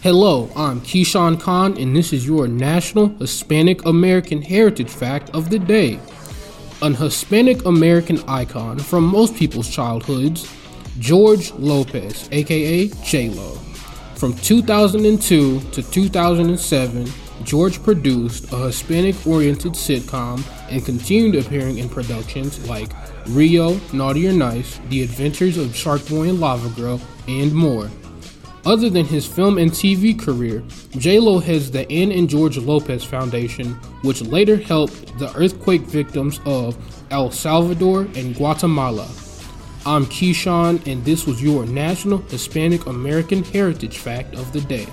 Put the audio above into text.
Hello, I'm Keshaun Kahn, and this is your National Hispanic American Heritage Fact of the Day. An Hispanic American icon from most people's childhoods, George Lopez, aka J-Lo. From 2002 to 2007, George produced a Hispanic oriented sitcom and continued appearing in productions like Rio, Naughty or Nice, The Adventures of Shark Boy and Lava Girl, and more. Other than his film and TV career, J-Lo heads the Ann and George Lopez Foundation, which later helped the earthquake victims of El Salvador and Guatemala. I'm Keshaun, and this was your National Hispanic American Heritage Fact of the Day.